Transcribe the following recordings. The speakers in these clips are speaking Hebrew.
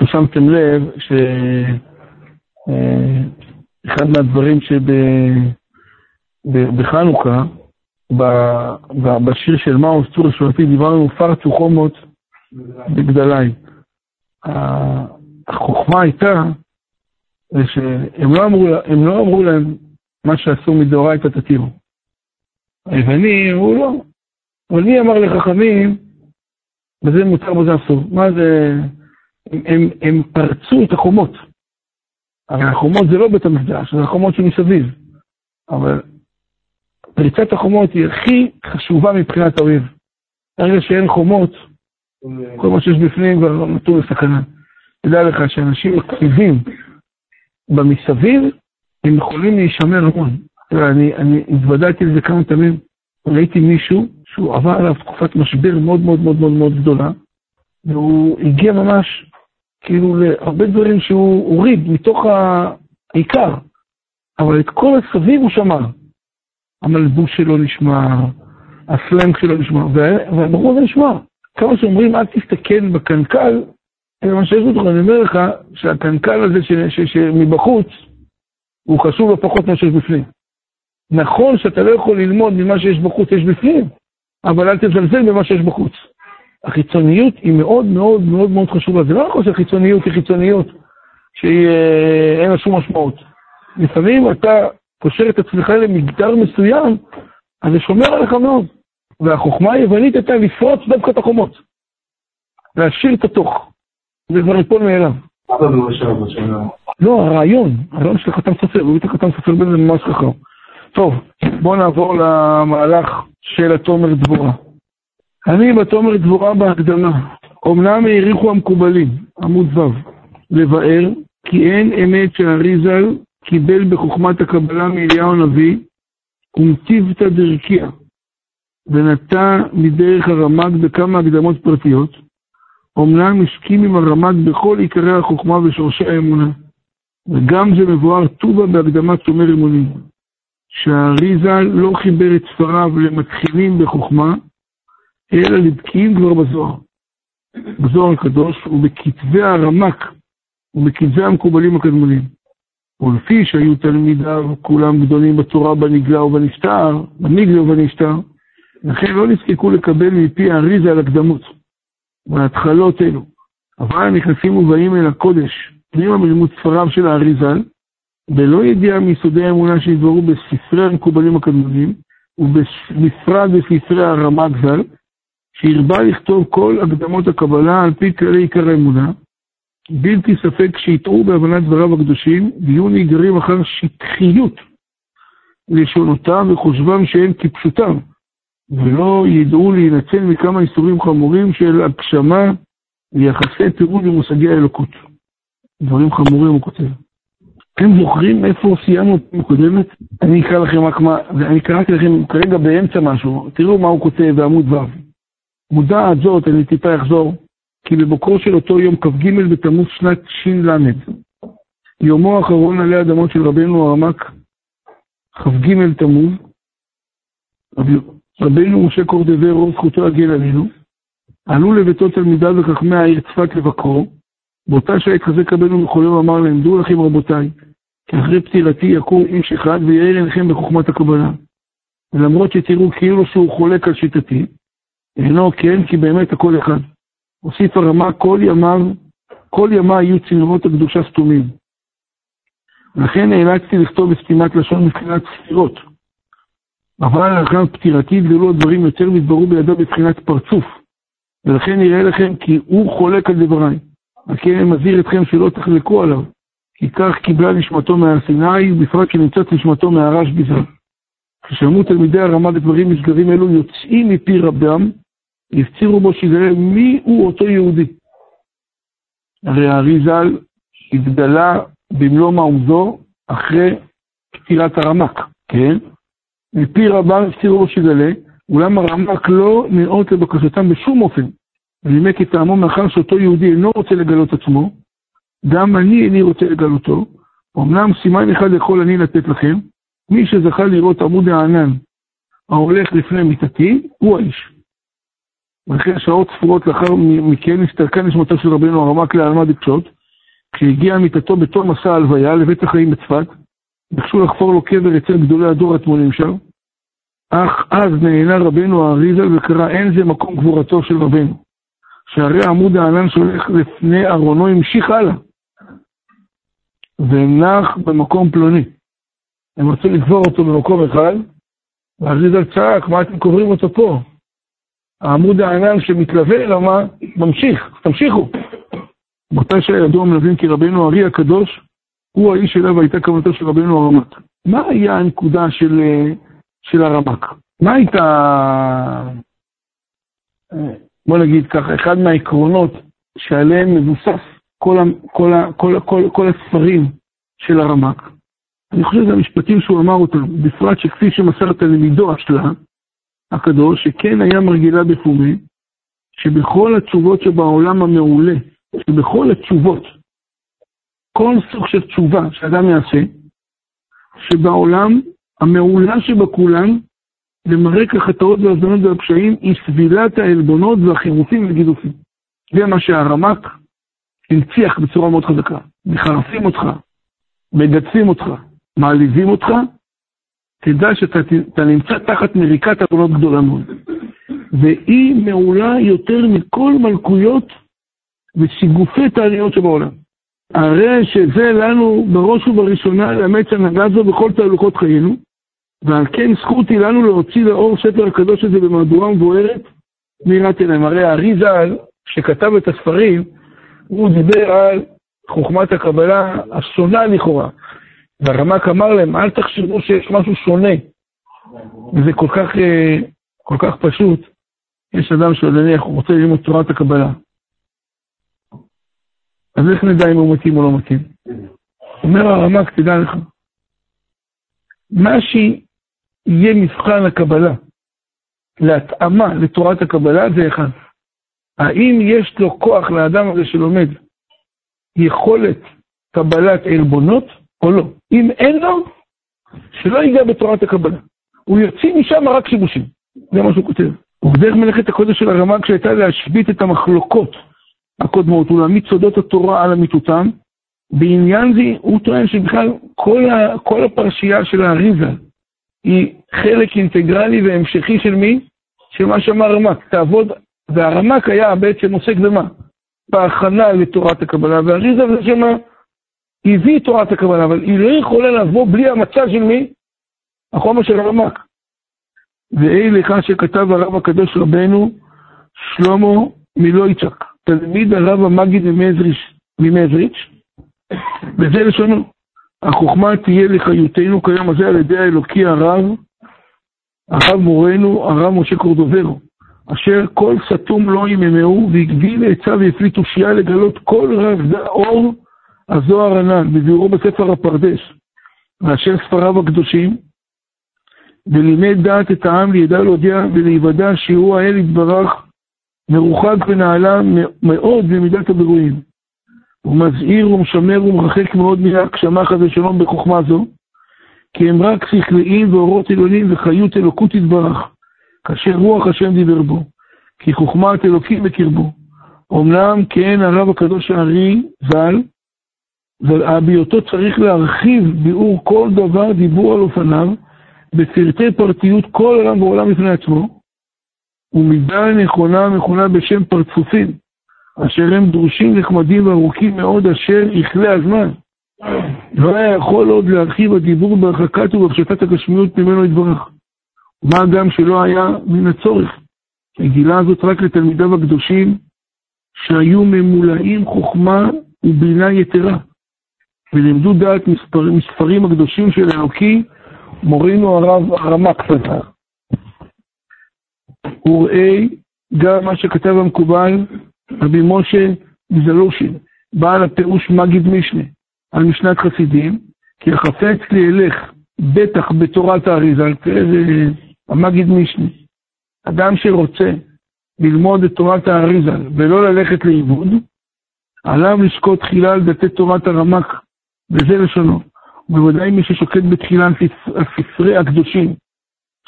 אתם שמתם לב שאחד מהדברים שבחנוכה, בשיר של מאוס צור השואתי, דיברנו פרצו חומות בגדלי. החוכמה הייתה שהם לא אמרו, לא אמרו להם מה שעשו מדאורייתא תתירו. היווני אמרו לא, אבל מי אמר לחכמים, בזה מותר בזה אסור. מה זה, הם, הם, הם פרצו את החומות. הרי החומות זה לא בית המקדש, זה החומות שמסביב. אבל פריצת החומות היא הכי חשובה מבחינת האויב. ברגע שאין חומות, כל מה שיש בפנים כבר לא נתון לסכנה. תדע לך שאנשים מקציבים במסביב, הם יכולים להישמר המון. אני, אני התוודעתי לזה כמה פעמים, ראיתי מישהו שהוא עבר עליו תקופת משבר מאוד מאוד מאוד מאוד מאוד גדולה, והוא הגיע ממש כאילו להרבה דברים שהוא הוריד מתוך העיקר, אבל את כל הסביב הוא שמר. המלבוש שלו נשמר, הסלנג שלו נשמר, והברור זה נשמר. כמה שאומרים אל תסתכל בקנקל, זה מה שיש בתוך, אני אומר לך שהקנקל הזה שמבחוץ, הוא חשוב לא פחות ממה שיש בפנים. נכון שאתה לא יכול ללמוד ממה שיש בחוץ, יש בפנים, אבל אל תזלזל במה שיש בחוץ. החיצוניות היא מאוד מאוד מאוד מאוד חשובה. זה לא נכון שהחיצוניות היא חיצוניות שאין אה, לה שום משמעות. לפעמים אתה קושר את עצמך למגדר מסוים, אז זה שומר עליך מאוד. והחוכמה היוונית הייתה לפרוץ דווקא את החומות. להשאיר את התוך. זה כבר יפול מאליו. לא, הרעיון, הרעיון של החתם סופר, הוא את החתם סופר בזה ממש חכם. טוב, בואו נעבור למהלך של התומר דבורה. אני בתומר דבורה בהקדמה. אמנם העריכו המקובלים, עמוד ו', לבאר כי אין אמת שהאריזל קיבל בחוכמת הקבלה מאליהו הנביא ומטיבתא דרכיה, ונטע מדרך הרמ"ג בכמה הקדמות פרטיות, אמנם הסכים עם הרמ"ג בכל עיקרי החוכמה ושורשי האמונה, וגם זה מבואר טובה בהקדמת שומר אמונים, שהאריזה לא חיבר את ספריו למתחילים בחוכמה, אלא לבקיאים כבר בזוהר. בזוהר הקדוש ובכתבי הרמ"ק ובכתבי המקובלים הקדמונים. ולפי שהיו תלמידיו כולם גדולים בתורה בנגלה ובנפטר, בנגלה ובנפטר, לכן לא נזקקו לקבל מפי האריזה על הקדמות. בהתחלות אלו. אבל נכנסים ובאים אל הקודש, פנימה מלימוד ספריו של האריזל, בלא ידיעה מיסודי האמונה שהתבררו בספרי המקובלים הקדמונים, ובפרט בספרי הרמ"ג ז"ל, שהרבה לכתוב כל הקדמות הקבלה על פי כללי עיקר האמונה, בלתי ספק שיטעו בהבנת דבריו הקדושים, ויהיו נגררים אחר שטחיות לשונותם וחושבם שהם כפשוטם, ולא ידעו להינצל מכמה איסורים חמורים של הגשמה ויחסי פירוד במושגי האלוקות. דברים חמורים הוא כותב. אתם זוכרים איפה סיימנו פעם קודמת? אני אקרא לכם רק מה, אני קראתי לכם כרגע באמצע משהו, תראו מה הוא כותב בעמוד ו'. מודעת זאת, אני טיפה אחזור, כי בבוקרו של אותו יום כ"ג בתמוז שנת ש"ל, יומו האחרון עלי אדמות של רבנו הרמ"ק, כ"ג תמוז, רבינו משה קורדבר, זכותו להגן עלינו, עלו לביתו תלמידיו וחכמי העיר צפת לבקרו, באותה שעה התחזק רבנו מחולל ואמר להם, דעו לכם רבותיי, כי אחרי פטירתי יקום איש אחד ויעיר עיניכם בחוכמת הקבלה. ולמרות שתראו כאילו שהוא חולק על שיטתי, אינו כן, כי באמת הכל אחד. הוסיף הרמה, כל ימיו, כל ימיו יהיו צינורות הקדושה סתומים. לכן נאלצתי לכתוב בסתימת לשון מבחינת ספירות. אבל לאחר פטירתי התגלו הדברים יותר והתבררו בידו בבחינת פרצוף. ולכן נראה לכם כי הוא חולק על דבריי. על כן אני מזהיר אתכם שלא תחלקו עליו, כי כך קיבלה נשמתו מהר סיני, ובפרט שנמצאת נשמתו מהרש בזמן. כששמעו תלמידי הרמה בדברים מסגרים אלו יוצאים מפי רבם, הפצירו בו שיגלה מי הוא אותו יהודי. הרי הארי ז"ל התגלה במלוא מעוזו אחרי פטירת הרמק, כן? מפי רבם הפצירו בו שיגלה, אולם הרמק לא נאות לבקשתם בשום אופן, ונימק את טעמו מאחר שאותו יהודי אינו רוצה לגלות עצמו, גם אני איני רוצה לגלותו, אמנם סימן אחד יכול אני לתת לכם, מי שזכה לראות עמוד הענן ההולך לפני מיטתי, הוא האיש. ואחרי שעות ספורות לאחר מכן הסתלקה נשמתו של רבנו הרמק לעלמא דקשות, כשהגיע מיטתו בתום מסע ההלוויה לבית החיים בצפת, ביקשו לחפור לו קבר אצל גדולי הדור הטמונים שם, אך אז נהנה רבנו האריזל וקרא אין זה מקום גבורתו של רבנו, שהרי עמוד הענן שהולך לפני ארונו המשיך הלאה, ונח במקום פלוני. הם רצו לקבור אותו במקום אחד, והאריזל צעק, מה אתם קוברים אותו פה? העמוד הענן שמתלווה אליו, מה? ממשיך, תמשיכו. מתי שידוע מלווים כי רבנו הארי הקדוש הוא האיש אליו הייתה כוונתו של רבנו הרמק. מה היה הנקודה של, של הרמק? מה הייתה, בוא נגיד ככה, אחד מהעקרונות שעליהם מבוסס כל, כל, כל, כל, כל הספרים של הרמק? אני חושב שזה המשפטים שהוא אמר אותם, בפרט שכפי שמסר תלמידו השלה, הקדוש, שכן היה מרגילה בפומי, שבכל התשובות שבעולם המעולה, שבכל התשובות, כל סוג של תשובה שאדם יעשה, שבעולם המעולה שבכולם, למרק החטאות והזדונות והפשעים, היא סבילת העלבונות והחירופים והגידופים. זה מה שהרמק הנציח בצורה מאוד חזקה. מחרפים אותך, מגדפים אותך, מעליבים אותך, תדע שאתה נמצא תחת מריקת עוונות גדולה מאוד. והיא מעולה יותר מכל מלכויות ושיגופי תעניות שבעולם. הרי שזה לנו בראש ובראשונה לאמץ הנהגה זו בכל תהלוכות חיינו, ועל כן זכות היא לנו להוציא לאור ספר הקדוש הזה במהדורה מבוארת מיראת עיניים. הרי הארי ז"ל, שכתב את הספרים, הוא דיבר על חוכמת הקבלה השונה לכאורה. והרמק אמר להם, אל תחשבו שיש משהו שונה. וזה כל כך, אה, כל כך פשוט. יש אדם שנניח הוא רוצה ללמוד תורת הקבלה. אז איך נדע אם הוא מתאים או לא מתאים? אומר הרמק, תדע לך, מה שיהיה מבחן הקבלה להתאמה לתורת הקבלה זה אחד. האם יש לו כוח לאדם הזה שלומד יכולת קבלת עלבונות או לא? אם אין לו, שלא ייגע בתורת הקבלה. הוא יוציא משם רק שיבושים. זה מה שהוא כותב. ובדרך מלאכת הקודש של הרמק שהייתה להשבית את המחלוקות הקודמות ולהעמיד סודות התורה על אמיתותם. בעניין זה הוא טוען שבכלל כל, ה, כל הפרשייה של האריזה היא חלק אינטגרלי והמשכי של מי? של מה שאמר הרמק. תעבוד, והרמק היה בעצם עוסק במה? בהכנה לתורת הקבלה, והאריזה זה שמה הביא את תורת הקבלה, אבל היא לא יכולה לבוא בלי המצע של מי? החומר של הרמק. ואי לך שכתב הרב הקדוש רבנו שלמה מלויצ'ק. תלמיד הרב המגיד ממזריץ', וזה לשונו. החוכמה תהיה לחיותנו כיום הזה על ידי האלוקי הרב, הרב מורנו, הרב משה קורדוברו, אשר כל סתום לא יממהו, והגדיל עצה והפליא תושייה לגלות כל רב אור הזוהר ענן, בביאורו בספר הפרדס, ואשר ספריו הקדושים, ולימד דעת את העם לידע להודיע ולהיוודע שהוא האל יתברך מרוחק ונעלה מאוד במידת הבירואים. הוא מזהיר ומשמר ומרחק מאוד מן ההגשמה חס ושלום בחוכמה זו, כי הם רק שכליים ואורות עליונים וחיות אלוקות יתברך, כאשר רוח השם דיבר בו, כי חוכמת אלוקים בקרבו. אמנם כן הרב הקדוש הארי ז"ל, בהיותו צריך להרחיב ביאור כל דבר דיבור על אופניו, בפרטי פרטיות כל עולם ועולם בפני עצמו, ומידה נכונה מכונה בשם פרצופים, אשר הם דרושים נחמדים וארוכים מאוד, אשר יכלה הזמן. לא היה יכול עוד להרחיב הדיבור בהרחקת ובהפשטת הגשמיות ממנו יתברך. מה גם שלא היה מן הצורך. הגילה זאת רק לתלמידיו הקדושים, שהיו ממולאים חוכמה ובינה יתרה, ולימדו דעת מספרים, מספרים הקדושים של אלוקי, מורינו הרב הרמק פתח. וראה גם מה שכתב המקובל רבי משה מזלושין, בעל הפירוש מגיד משנה, על משנת חסידים, כי החפץ לי אלך, בטח בתורת האריזה, זה המגיד משנה. אדם שרוצה ללמוד את תורת האריזה ולא ללכת לאיבוד, עליו לשקוט תחילה על דתי תורת הרמק, וזה לשונו. ובוודאי מי ששוקט בתחילה על ספרי הקדושים,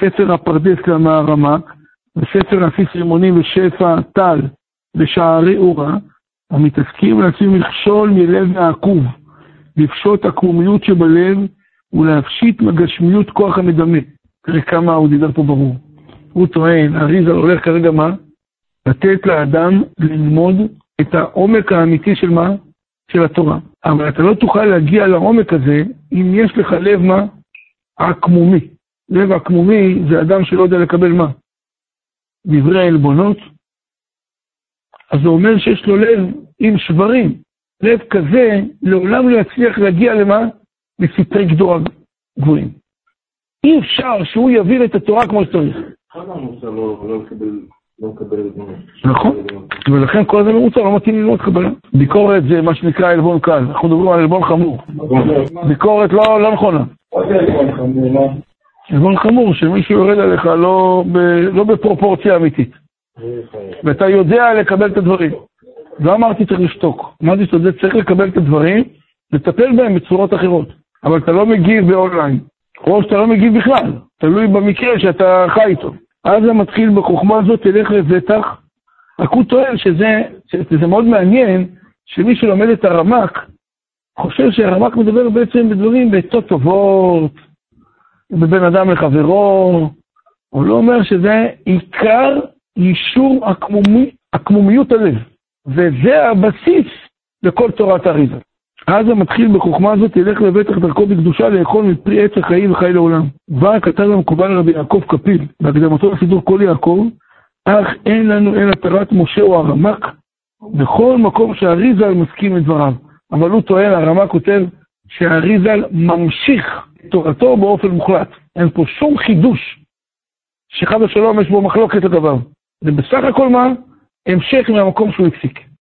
ספר הפרדס למהרמק, בספר נפיס רימונים ושפע טל ושערי אורה, המתעסקים להציב מכשול מלב העקוב, לפשוט עקומיות שבלב ולהפשיט מגשמיות כוח המדמה. תראה כמה הוא דיבר פה ברור. הוא טוען, אריזה הולך כרגע מה? לתת לאדם ללמוד את העומק האמיתי של מה? של התורה. אבל אתה לא תוכל להגיע לעומק הזה אם יש לך לב מה? עקמומי. לב עקמומי זה אדם שלא יודע לקבל מה? דברי העלבונות. אז זה אומר שיש לו לב עם שברים. לב כזה לעולם לא יצליח להגיע למה? לספרי גדור גבוהים. אי אפשר שהוא יביא את התורה כמו שצריך. נכון, ולכן כל זה ממוצע לא מתאים ללמוד קבלה. ביקורת זה מה שנקרא עלבון קל, אנחנו מדברים על עלבון חמור. ביקורת לא, לא נכונה. עלבון חמור, שמישהו יורד עליך לא, לא בפרופורציה אמיתית. ואתה יודע לקבל את הדברים. לא אמרתי צריך לשתוק, אמרתי שאתה צריך לקבל את הדברים, לטפל בהם בצורות אחרות. אבל אתה לא מגיב באונליין, או שאתה לא מגיב בכלל, תלוי במקרה שאתה חי איתו. אז זה מתחיל בחוכמה הזאת, תלך לבטח. רק הוא טוען שזה, שזה מאוד מעניין, שמי שלומד את הרמק, חושב שהרמק מדבר בעצם בדברים בעצות טובות, בבין אדם לחברו, הוא לא אומר שזה עיקר יישור הקמומי, הקמומיות הלב, וזה הבסיס לכל תורת האריזה. אז זה מתחיל בחוכמה הזאת, תלך לבטח דרכו בקדושה לאכול מפרי עץ החיים וחי לעולם. כבר כתב המקובל רבי יעקב קפיל, בהקדמתו לסידור כל יעקב, אך אין לנו אלא תורת משה או הרמק, בכל מקום שהאריזל מסכים את דבריו. אבל הוא טוען, הרמק כותב, שהאריזל ממשיך תורתו באופן מוחלט. אין פה שום חידוש שחד ושלום יש בו מחלוקת לגביו. זה בסך הכל מה? המשך מהמקום שהוא הפסיק.